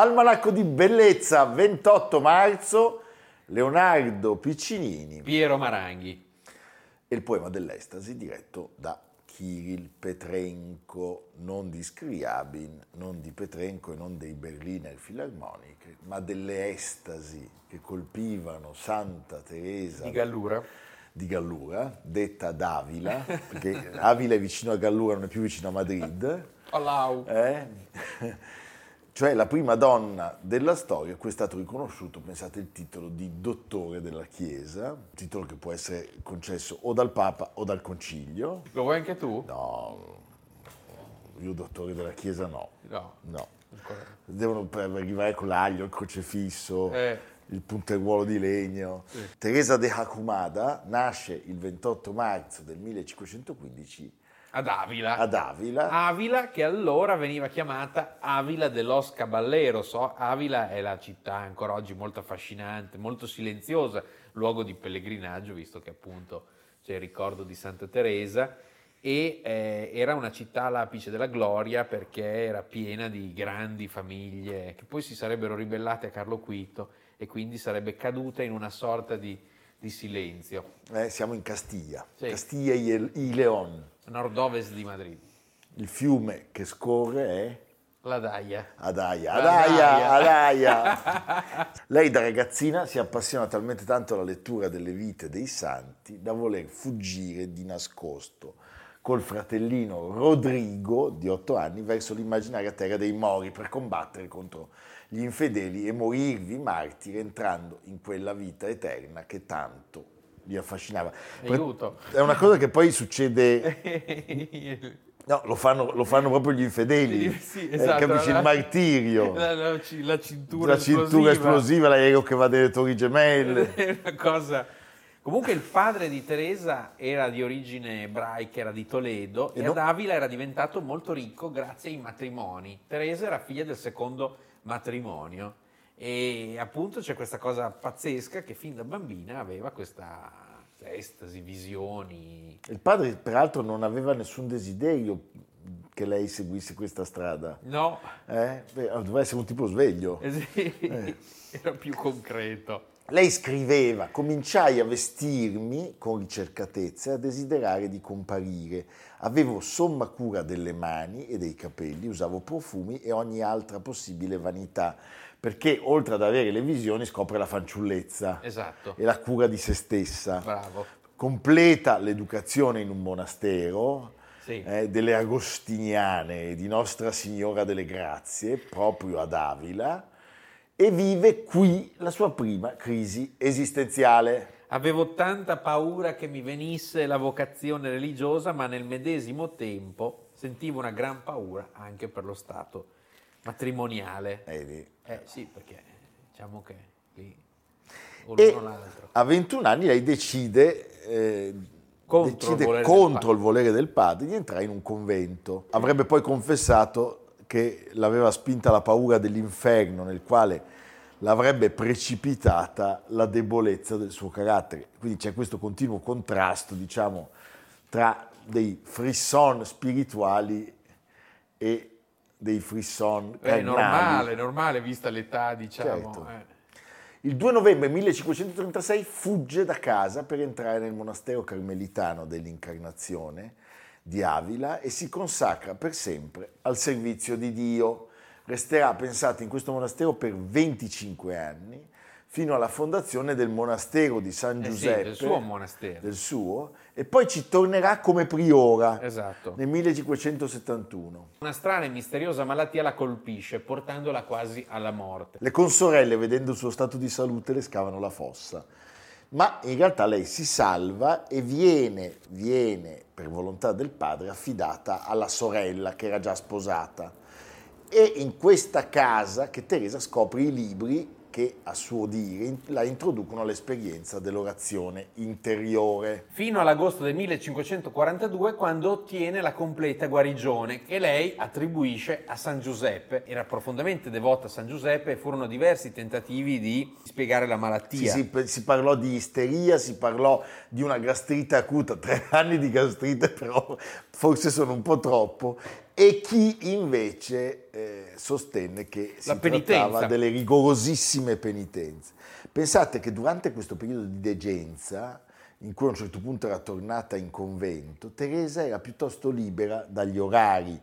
Almanacco di bellezza, 28 marzo, Leonardo Piccinini. Piero Maranghi. E il poema dell'estasi diretto da Kirill Petrenko, non di Scriabin, non di Petrenko e non dei Berliner Philharmonic, ma delle estasi che colpivano Santa Teresa di Gallura, di Gallura detta Davila, perché Avila è vicino a Gallura, non è più vicino a Madrid. Allau. Eh? Cioè la prima donna della storia, cui è stato riconosciuto, pensate, il titolo di dottore della Chiesa, titolo che può essere concesso o dal Papa o dal Concilio. Lo vuoi anche tu? No, io dottore della Chiesa no. No. No. Devono arrivare con l'aglio, il crocefisso, eh. il punteruolo di legno. Sì. Teresa de Hacumada nasce il 28 marzo del 1515 ad Avila. Ad Avila. Avila che allora veniva chiamata Avila de los Caballeros. Avila è la città ancora oggi molto affascinante, molto silenziosa, luogo di pellegrinaggio, visto che appunto c'è il ricordo di Santa Teresa e eh, era una città all'apice della gloria perché era piena di grandi famiglie che poi si sarebbero ribellate a Carlo V e quindi sarebbe caduta in una sorta di, di silenzio. Eh, siamo in Castiglia, sì. Castiglia y León nord-ovest di Madrid. Il fiume che scorre è? La Daia. Adaia, Adaia, Adaia. Lei da ragazzina si appassiona talmente tanto alla lettura delle vite dei santi da voler fuggire di nascosto col fratellino Rodrigo di otto anni verso l'immaginaria terra dei Mori per combattere contro gli infedeli e morirvi martiri entrando in quella vita eterna che tanto li affascinava. Aiuto. È una cosa che poi succede... No, lo fanno, lo fanno, proprio gli infedeli, sì, esatto, eh, capisci? La, il martirio, la, la, la cintura, la cintura esplosiva, l'aereo che va delle torri gemelle. È una cosa... Comunque il padre di Teresa era di origine ebraica, era di Toledo e, e no... ad Avila era diventato molto ricco grazie ai matrimoni. Teresa era figlia del secondo matrimonio e appunto c'è questa cosa pazzesca che fin da bambina aveva questa estasi, visioni. Il padre peraltro non aveva nessun desiderio che lei seguisse questa strada. No. Eh? Doveva essere un tipo sveglio. Eh sì, eh. era più concreto. Lei scriveva, cominciai a vestirmi con ricercatezza e a desiderare di comparire. Avevo somma cura delle mani e dei capelli, usavo profumi e ogni altra possibile vanità perché oltre ad avere le visioni scopre la fanciullezza esatto. e la cura di se stessa. Bravo. Completa l'educazione in un monastero sì. eh, delle Agostiniane di Nostra Signora delle Grazie, proprio ad Avila, e vive qui la sua prima crisi esistenziale. Avevo tanta paura che mi venisse la vocazione religiosa, ma nel medesimo tempo sentivo una gran paura anche per lo stato matrimoniale. Eh, eh sì, perché diciamo che lì e l'altro. A 21 anni lei decide, eh, contro, decide il, contro il volere del padre di entrare in un convento. Avrebbe poi confessato che l'aveva spinta la paura dell'inferno nel quale l'avrebbe precipitata la debolezza del suo carattere. Quindi c'è questo continuo contrasto, diciamo, tra dei frisson spirituali e dei frisson È normale, normale vista l'età, diciamo. Certo. eh. Il 2 novembre 1536 fugge da casa per entrare nel monastero carmelitano dell'Incarnazione di Avila e si consacra per sempre al servizio di Dio. Resterà, pensate, in questo monastero per 25 anni, fino alla fondazione del monastero di San Eh sì, Giuseppe. del suo monastero. del suo, e poi ci tornerà come priora Esatto. nel 1571. Una strana e misteriosa malattia la colpisce, portandola quasi alla morte. Le consorelle, vedendo il suo stato di salute, le scavano la fossa. Ma in realtà lei si salva e viene, viene, per volontà del padre, affidata alla sorella che era già sposata. E in questa casa che Teresa scopre i libri che, a suo dire, la introducono all'esperienza dell'orazione interiore. Fino all'agosto del 1542, quando ottiene la completa guarigione che lei attribuisce a San Giuseppe. Era profondamente devota a San Giuseppe e furono diversi tentativi di spiegare la Sì, malattia. si, si parlò di isteria, si parlò di una gastrite acuta, tre anni di gastrite però forse sono un po' troppo, e chi invece eh, sostenne che si trattava delle rigorosissime penitenze. Pensate che durante questo periodo di degenza, in cui a un certo punto era tornata in convento, Teresa era piuttosto libera dagli orari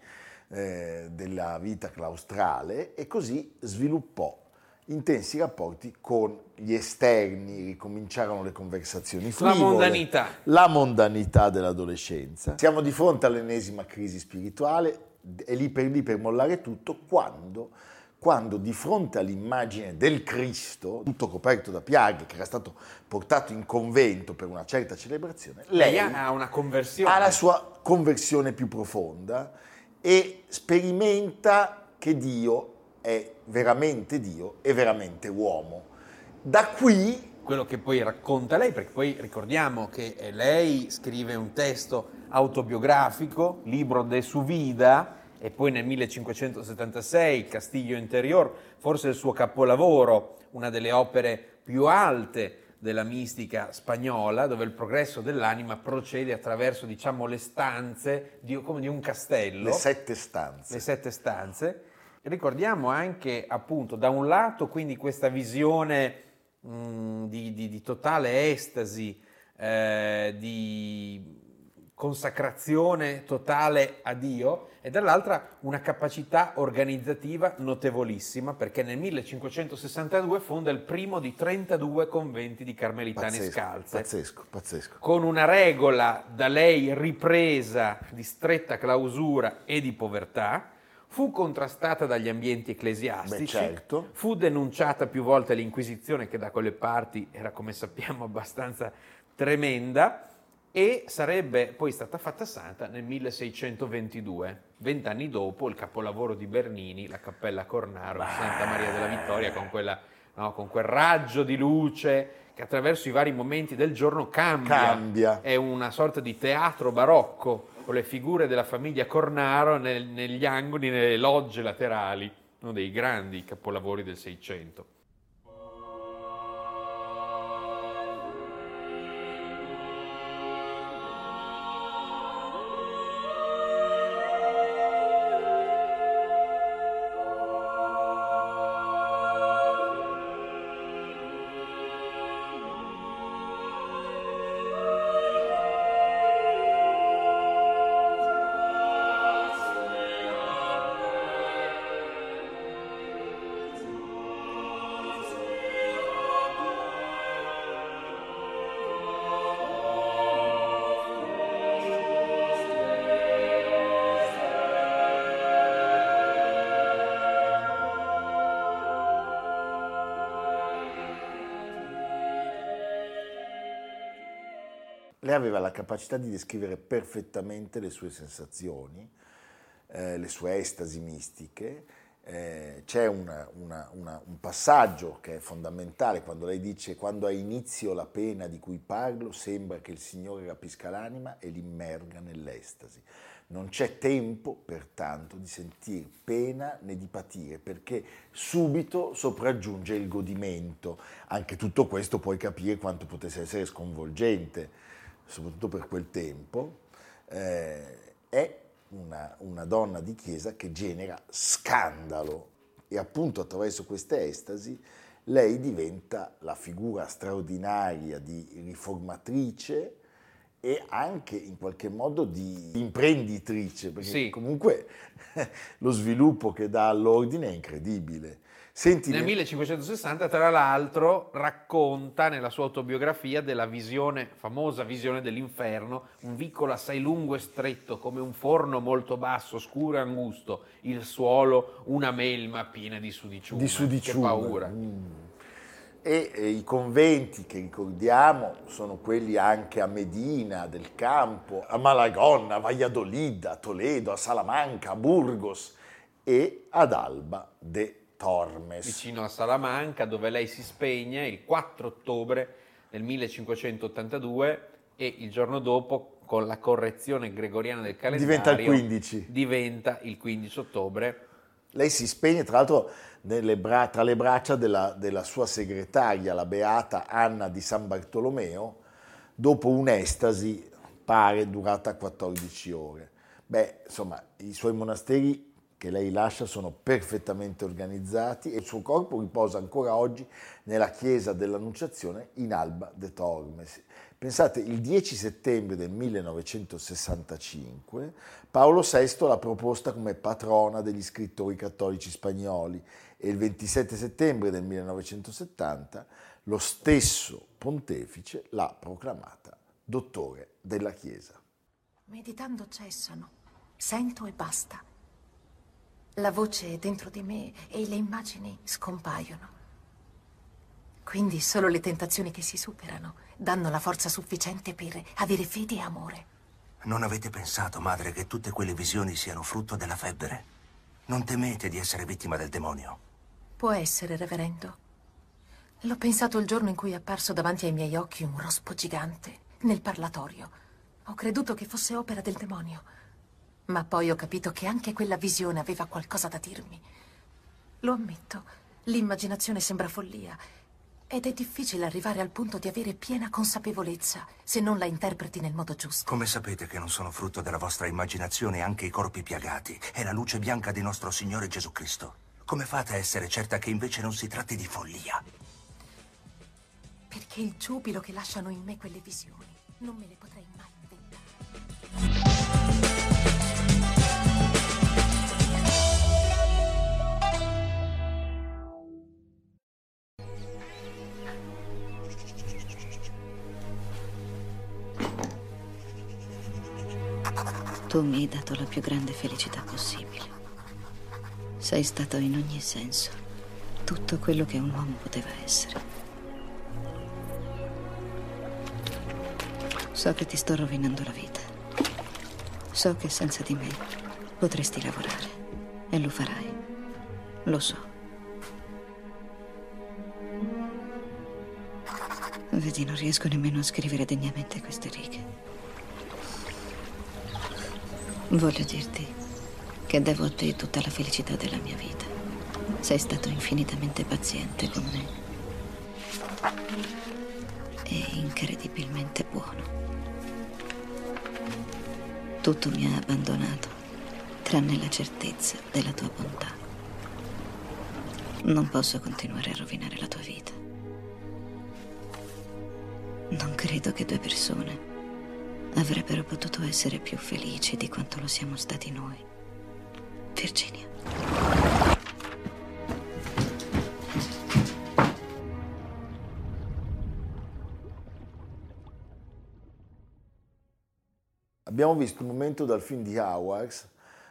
eh, della vita claustrale e così sviluppò intensi rapporti con gli esterni, ricominciarono le conversazioni La frivole, mondanità. la mondanità dell'adolescenza. Siamo di fronte all'ennesima crisi spirituale, è lì per lì per mollare tutto, quando, quando di fronte all'immagine del Cristo, tutto coperto da piaghe, che era stato portato in convento per una certa celebrazione, Lei lei ha una conversione. ha la sua conversione più profonda e sperimenta che Dio è veramente Dio e veramente uomo. Da qui quello che poi racconta lei, perché poi ricordiamo che eh, lei scrive un testo autobiografico, libro de su vida, e poi nel 1576 Castiglio Interior, forse il suo capolavoro, una delle opere più alte della mistica spagnola, dove il progresso dell'anima procede attraverso, diciamo, le stanze di, come di un castello le sette stanze. le sette stanze. Ricordiamo anche, appunto, da un lato, quindi questa visione mh, di, di- di totale estasi, eh, di consacrazione totale a Dio, e dall'altra una capacità organizzativa notevolissima, perché nel 1562 fonda il primo di 32 conventi di carmelitane Pazzesco, scalze pazzesco, pazzesco. con una regola da lei ripresa di stretta clausura e di povertà, fu contrastata dagli ambienti ecclesiastici, Beh, certo. fu denunciata più volte all'Inquisizione, che da quelle parti era, come sappiamo, abbastanza tremenda, e sarebbe poi stata fatta santa nel 1622, vent'anni dopo il capolavoro di Bernini, la Cappella Cornaro di Santa Maria della Vittoria, con, quella, no, con quel raggio di luce che attraverso i vari momenti del giorno cambia. Cambia. È una sorta di teatro barocco con le figure della famiglia Cornaro nel- negli angoli, nelle logge laterali, uno dei grandi capolavori del Seicento. Lei aveva la capacità di descrivere perfettamente le sue sensazioni, eh, le sue estasi mistiche. Eh, c'è una- una- una- un passaggio che è fondamentale quando lei dice quando ha inizio la pena di cui parlo sembra che il Signore rapisca l'anima e l'immerga nell'estasi. Non c'è tempo, pertanto, di sentire pena né di patire, perché subito sopraggiunge il godimento. Anche tutto questo puoi capire quanto potesse essere sconvolgente, soprattutto per quel tempo. Eh, è una, una donna di chiesa che genera scandalo e appunto attraverso queste estasi lei diventa la figura straordinaria di riformatrice e anche in qualche modo di imprenditrice, perché sì. comunque lo sviluppo che dà all'ordine è incredibile. Senti, nel 1560, tra l'altro, racconta nella sua autobiografia della visione, famosa visione dell'inferno, un vicolo assai lungo e stretto, come un forno molto basso, scuro e angusto, il suolo una melma piena di sudiciume. Di sudiciume. Che paura. Mm. E, e, i conventi che ricordiamo sono quelli anche a Medina del Campo, a Malagonna, a Valladolid, a Toledo, a Salamanca, a Burgos e ad Alba de Tormes. Vicino a Salamanca, dove lei si spegne il 4 ottobre del 1582 e il giorno dopo, con la correzione gregoriana del calendario, diventa il 15. Diventa il 15 ottobre. Lei si spegne, tra l'altro, bra- tra le braccia della, della sua segretaria, la beata Anna di San Bartolomeo, dopo un'estasi pare durata 14 ore. Beh, insomma, i suoi monasteri che lei lascia sono perfettamente organizzati e il suo corpo riposa ancora oggi nella chiesa dell'Annunciazione in Alba de Tormes. Pensate, il 10 settembre del 1965 Paolo VI l'ha proposta come patrona degli scrittori cattolici spagnoli e il 27 settembre del 1970 lo stesso pontefice l'ha proclamata dottore della Chiesa. Meditando cessano, sento e basta la voce è dentro di me e le immagini scompaiono. Quindi solo le tentazioni che si superano danno la forza sufficiente per avere fede e amore. Non avete pensato, madre, che tutte quelle visioni siano frutto della febbre? Non temete di essere vittima del demonio? Può essere, reverendo. L'ho pensato il giorno in cui è apparso davanti ai miei occhi un rospo gigante nel parlatorio. Ho creduto che fosse opera del demonio. Ma poi ho capito che anche quella visione aveva qualcosa da dirmi. Lo ammetto, l'immaginazione sembra follia ed è difficile arrivare al punto di avere piena consapevolezza se non la interpreti nel modo giusto. Come sapete che non sono frutto della vostra immaginazione anche i corpi piagati e la luce bianca di nostro Signore Gesù Cristo? Come fate a essere certa che invece non si tratti di follia? Perché il giubilo che lasciano in me quelle visioni non me le potrei mai Tu mi hai dato la più grande felicità possibile. Sei stato in ogni senso tutto quello che un uomo poteva essere. So che ti sto rovinando la vita. So che senza di me potresti lavorare e lo farai. Lo so. Vedi, non riesco nemmeno a scrivere degnamente queste righe. Voglio dirti che devo a te tutta la felicità della mia vita. Sei stato infinitamente paziente con me. E incredibilmente buono. Tutto mi ha abbandonato, tranne la certezza della tua bontà. Non posso continuare a rovinare la tua vita. Non credo che due persone avrebbero potuto essere più felici di quanto lo siamo stati noi. Virginia. Abbiamo visto un momento dal film di Howards,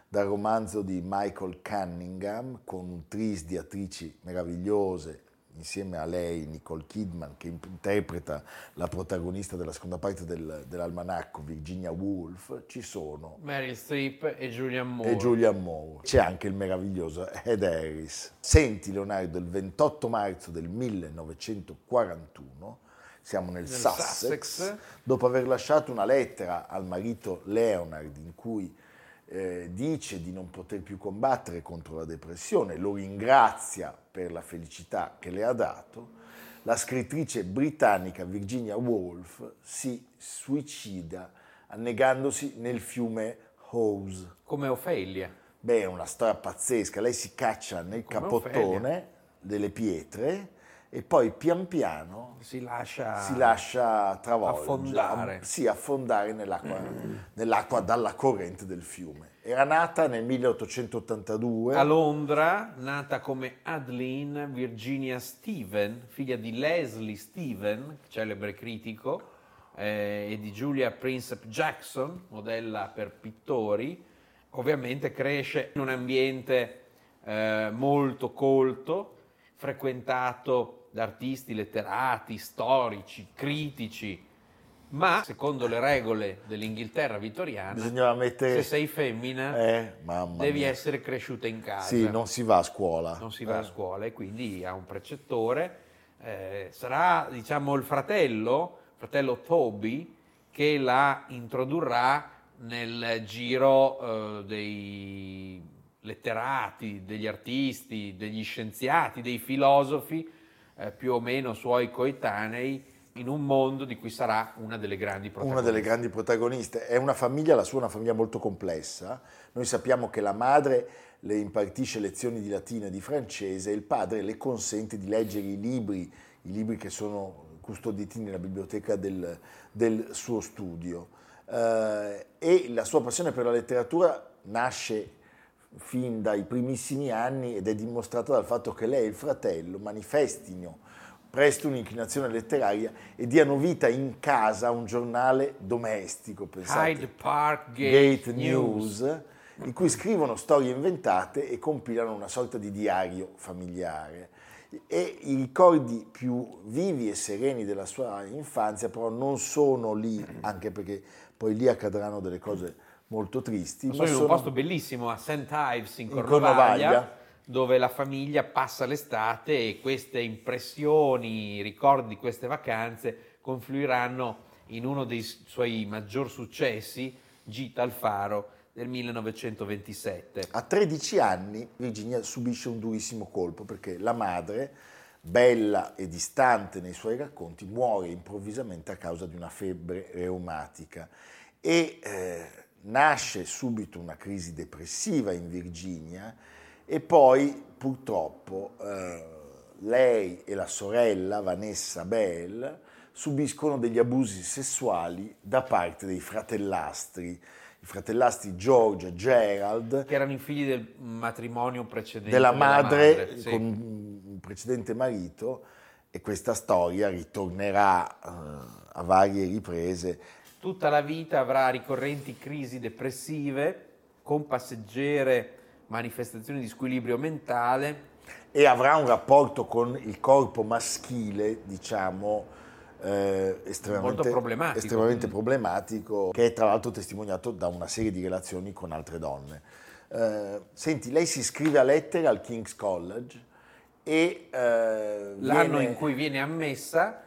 dal romanzo di Michael Cunningham, con un tris di attrici meravigliose insieme a lei Nicole Kidman che interpreta la protagonista della seconda parte del, dell'almanacco Virginia Woolf ci sono Meryl Streep e Julian Moore. e Julian Moore. C'è anche il meraviglioso Ed Harris. Senti Leonardo il 28 marzo del 1941 siamo nel, nel Sussex, Sussex, dopo aver lasciato una lettera al marito Leonard in cui eh, dice di non poter più combattere contro la depressione, lo ringrazia per la felicità che le ha dato, la scrittrice britannica Virginia Woolf si suicida annegandosi nel fiume Hose. Come Ofelia. Beh, è una storia pazzesca. Lei si caccia nel Come capottone Ofelia. delle pietre e poi pian piano Si lascia, si lascia travolgere. Affondare. Sì, affondare nell'acqua, nell'acqua dalla corrente del fiume. Era nata nel 1882. A Londra, nata come Adeline Virginia Steven, figlia di Leslie Steven, celebre critico, eh, e di Julia Princep Jackson, modella per pittori. Ovviamente cresce in un ambiente eh, molto colto, frequentato da artisti letterati, storici, critici, ma secondo le regole dell'Inghilterra vittoriana, mettere... se sei femmina Eh, devi mia. essere cresciuta in casa Sì, non si va a scuola. non si va a Eh. scuola e quindi ha un precettore. Eh, sarà, diciamo, il fratello, fratello Toby, che la introdurrà nel giro eh, dei letterati, degli artisti, degli scienziati, dei filosofi, eh, più o meno suoi coetanei, in un mondo di cui sarà una delle grandi Una protagoniste. delle grandi protagoniste. È una famiglia, la sua è una famiglia molto complessa. Noi sappiamo che la madre le impartisce lezioni di latino e di francese e il padre le consente di leggere i libri, i libri che sono custoditi nella biblioteca del, del suo studio. Eh, e la sua passione per la letteratura nasce fin dai primissimi anni ed è dimostrata dal fatto che lei e il fratello manifestino presto un'inclinazione letteraria e diano vita in casa a un giornale domestico, pensate, Hyde Park Gate, Gate News. News, in cui scrivono storie inventate e compilano una sorta di diario familiare. E i ricordi più vivi e sereni della sua infanzia però non sono lì, anche perché poi lì accadranno delle cose molto tristi. Sono in un posto bellissimo a St. Ives in In Cornovaglia, Cornovaglia. dove la famiglia passa l'estate e queste impressioni, i ricordi di queste vacanze confluiranno in uno dei suoi maggior successi, Gita al faro del 1927. A 13 anni Virginia subisce un durissimo colpo perché la madre, bella e distante nei suoi racconti, muore improvvisamente a causa di una febbre reumatica e eh, nasce subito una crisi depressiva in Virginia e poi purtroppo eh, lei e la sorella Vanessa Bell subiscono degli abusi sessuali da parte dei fratellastri, i fratellastri George e Gerald, Che erano i figli del matrimonio precedente della madre, madre, sì. con un precedente marito e questa storia ritornerà eh, a varie riprese. Tutta la vita avrà ricorrenti crisi depressive, con passeggere manifestazioni di squilibrio mentale, e avrà un rapporto con il corpo maschile, diciamo, eh, estremamente, problematico. estremamente problematico, che è tra l'altro testimoniato da una serie di relazioni con altre donne. Eh, senti, lei si iscrive a lettere al King's College e eh, L'anno viene- in cui viene ammessa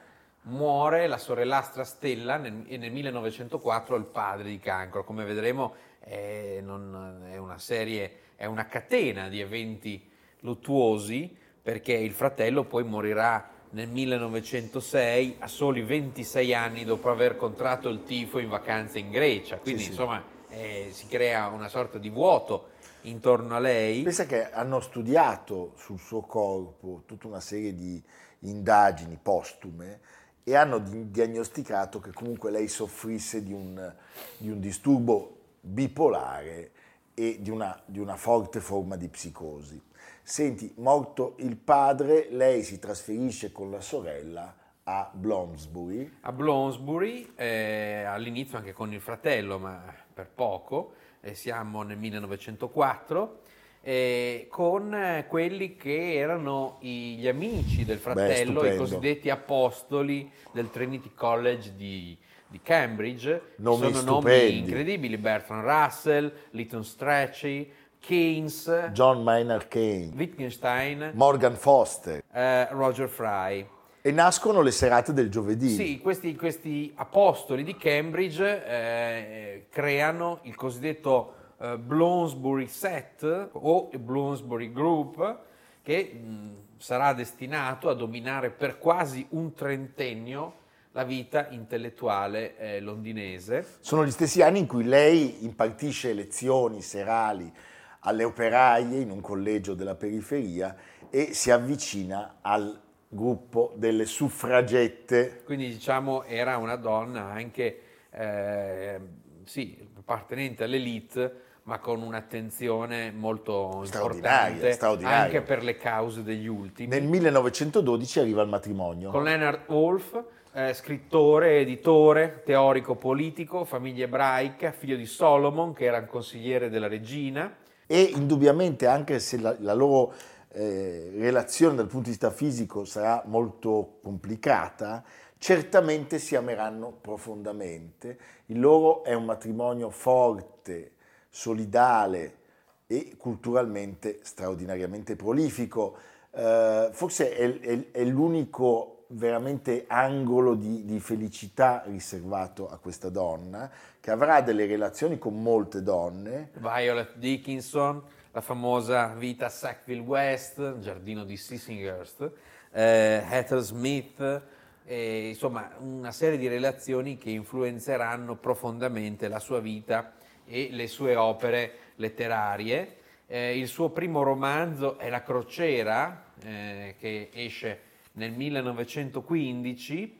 muore la sorellastra Stella nel- e nel 1904 il padre di cancro. Come vedremo è, non- è una serie, è una catena di eventi luttuosi perché il fratello poi morirà nel 1906 a soli 26 anni dopo aver contratto il tifo in vacanza in Grecia. Quindi sì. insomma eh, si crea una sorta di vuoto intorno a lei. Pensa che hanno studiato sul suo corpo tutta una serie di indagini postume e hanno di- diagnosticato che comunque lei soffrisse di un, di un disturbo bipolare e di una, di una forte forma di psicosi. Senti, morto il padre, lei si trasferisce con la sorella a Bloomsbury a Bloomsbury, eh, all'inizio anche con il fratello, ma per poco, eh, siamo nel 1904, eh, con eh, quelli che erano i- gli amici del fratello, i stupendo. cosiddetti apostoli del Trinity College di, di Cambridge. Nomi Sono nomi stupendi. incredibili, Bertrand Russell, Lytton Strachey, Keynes, John Maynard Keynes, Wittgenstein, Morgan Foster eh, Roger Fry. e nascono le serate del giovedì. Sì, questi, questi apostoli di Cambridge eh, creano il cosiddetto eh, Bloomsbury Set o Bloomsbury Group che mh, sarà destinato a dominare per quasi un trentennio la vita intellettuale eh, londinese. Sono gli stessi anni in cui lei impartisce lezioni serali alle operaie in un collegio della periferia e si avvicina al gruppo delle suffragette. Quindi diciamo era una donna anche eh, sì, appartenente all'elite, ma con un'attenzione molto straordinaria, straordinaria, anche per le cause degli ultimi. Nel 1912 arriva il matrimonio. Con Leonard Wolf, eh, scrittore, editore, teorico politico, famiglia ebraica, figlio di Solomon, che era un consigliere della regina. E indubbiamente, anche se la, la loro eh, relazione dal punto di vista fisico sarà molto complicata, certamente si ameranno profondamente. Il loro è un matrimonio forte, solidale e culturalmente straordinariamente prolifico. Eh, forse è, è, è, l'unico veramente angolo di, di, felicità riservato a questa donna, che avrà delle relazioni con molte donne. Violet Dickinson, la famosa vita Sackville West, giardino di Sissinghurst, eh, Heather Smith, eh, insomma una serie di relazioni che influenzeranno profondamente la sua vita e le sue opere letterarie. Eh, il suo primo romanzo è La crociera, eh, che esce nel 1915,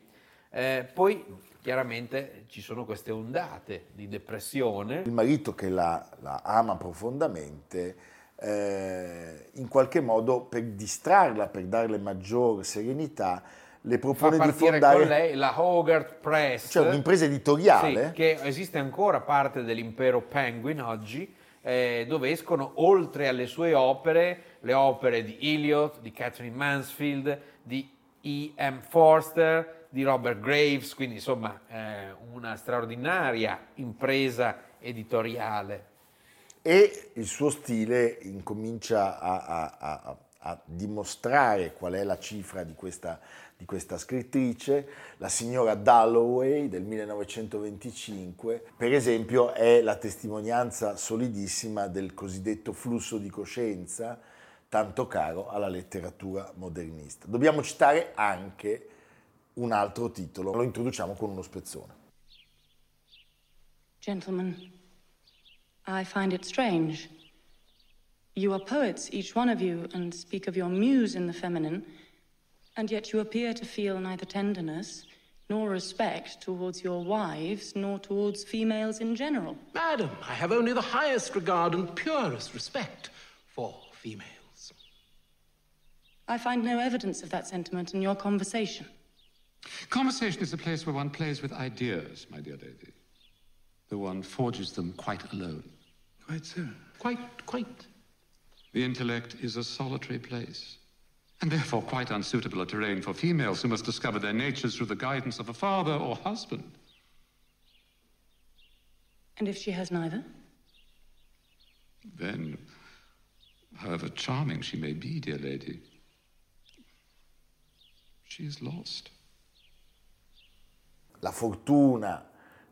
eh, poi chiaramente ci sono queste ondate di depressione. Il marito che la, la ama profondamente, eh, in qualche modo per distrarla, per darle maggior serenità, le propone di fondare con lei la Hogarth Press, cioè un'impresa editoriale sì, che esiste ancora parte dell'impero Penguin oggi, eh, dove escono oltre alle sue opere le opere di Eliot, di Catherine Mansfield, di E.M. Forster, di Robert Graves, quindi insomma eh, una straordinaria impresa editoriale. E il suo stile incomincia a, a, a, a dimostrare qual è la cifra di questa di questa scrittrice, la signora Dalloway del 1925, per esempio è la testimonianza solidissima del cosiddetto flusso di coscienza, tanto caro alla letteratura modernista. Dobbiamo citare anche un altro titolo, lo introduciamo con uno spezzone. Gentlemen, I find it strange. You are poets, each one of you, and speak of your muse in the feminine. And yet you appear to feel neither tenderness nor respect towards your wives nor towards females in general. Madam, I have only the highest regard and purest respect for females. I find no evidence of that sentiment in your conversation. Conversation is a place where one plays with ideas, my dear lady. Though one forges them quite alone. Quite so. Quite, quite. The intellect is a solitary place and therefore quite unsuitable a terrain for females who must discover their natures through the guidance of a father or husband. And if she has neither? Then, however charming she may be, dear lady, she is lost. La fortuna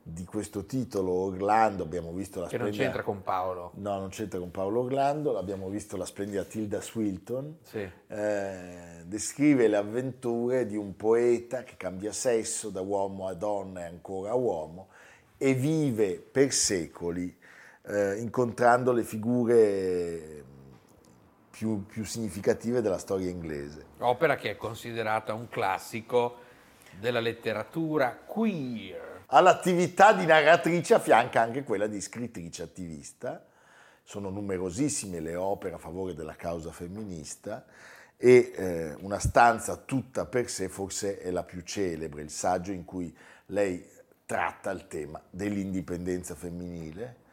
di questo titolo Orlando, abbiamo visto la che splendida... non c'entra con Paolo. No, non c'entra con Paolo Orlando, abbiamo visto la splendida Tilda Swilton, sì. eh, descrive le avventure di un poeta che cambia sesso da uomo a donna e ancora a uomo e vive per secoli eh, incontrando le figure più, più significative della storia inglese. Opera che è considerata un classico della letteratura queer All'attività di narratrice affianca anche quella di scrittrice attivista. Sono numerosissime le opere a favore della causa femminista e eh, una stanza tutta per sé forse è la più celebre, il saggio in cui lei tratta il tema dell'indipendenza femminile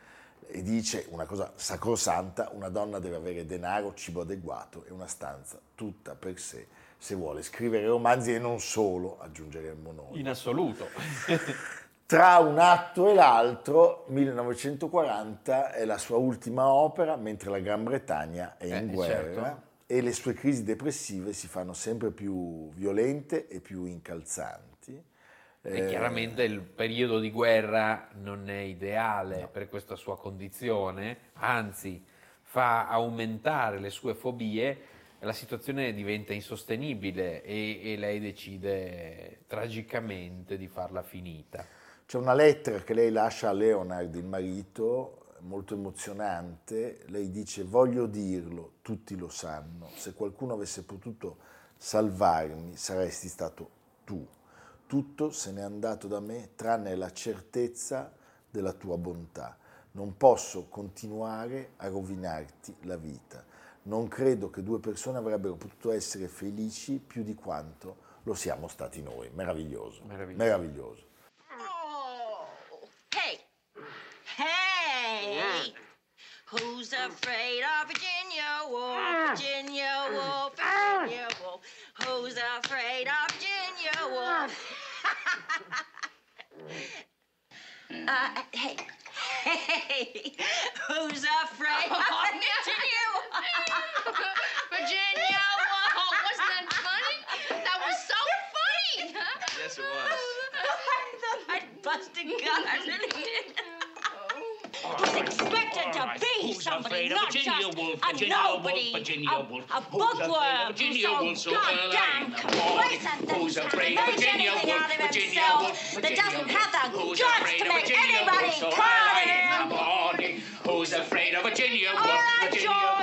e dice una cosa sacrosanta, una donna deve avere denaro, cibo adeguato e una stanza tutta per sé se vuole scrivere romanzi e non solo, aggiungeremmo noi. In assoluto. Tra un atto e l'altro, 1940 è la sua ultima opera, mentre la Gran Bretagna è in eh, guerra certo. e le sue crisi depressive si fanno sempre più violente e più incalzanti. E eh, chiaramente il periodo di guerra non è ideale no. per questa sua condizione, anzi fa aumentare le sue fobie la situazione diventa insostenibile e, e lei decide tragicamente di farla finita. C'è una lettera che lei lascia a Leonard, il marito, molto emozionante. Lei dice, voglio dirlo, tutti lo sanno, se qualcuno avesse potuto salvarmi saresti stato tu. Tutto se n'è andato da me tranne la certezza della tua bontà. Non posso continuare a rovinarti la vita. Non credo che due persone avrebbero potuto essere felici più di quanto lo siamo stati noi. Meraviglioso. Meraviglioso. Meraviglioso. Who's afraid of Virginia Woolf? Virginia Woolf, Virginia Woolf. Who's afraid of Virginia Woolf? uh, hey, hey, who's afraid of Virginia Woolf? Virginia, whoa, wasn't that funny? That was so funny. Yes, it was. I thought I'd bust a gun. I really did. He's expected to be Who's somebody, afraid of not Virginia just Woolf? a Virginia nobody, Woolf, Virginia a, Woolf. a Who's afraid of bookworm Virginia who's Woolf, so so goddamn early? complacent Who's that afraid of makes Virginia anything Woolf? out of Virginia himself Woolf, that Virginia doesn't Woolf. have the Who's guts afraid to of make Virginia anybody Woolf, so proud of early in him. the morning? Who's afraid of Virginia Woolf? All right, Virginia George. Woolf, Virginia-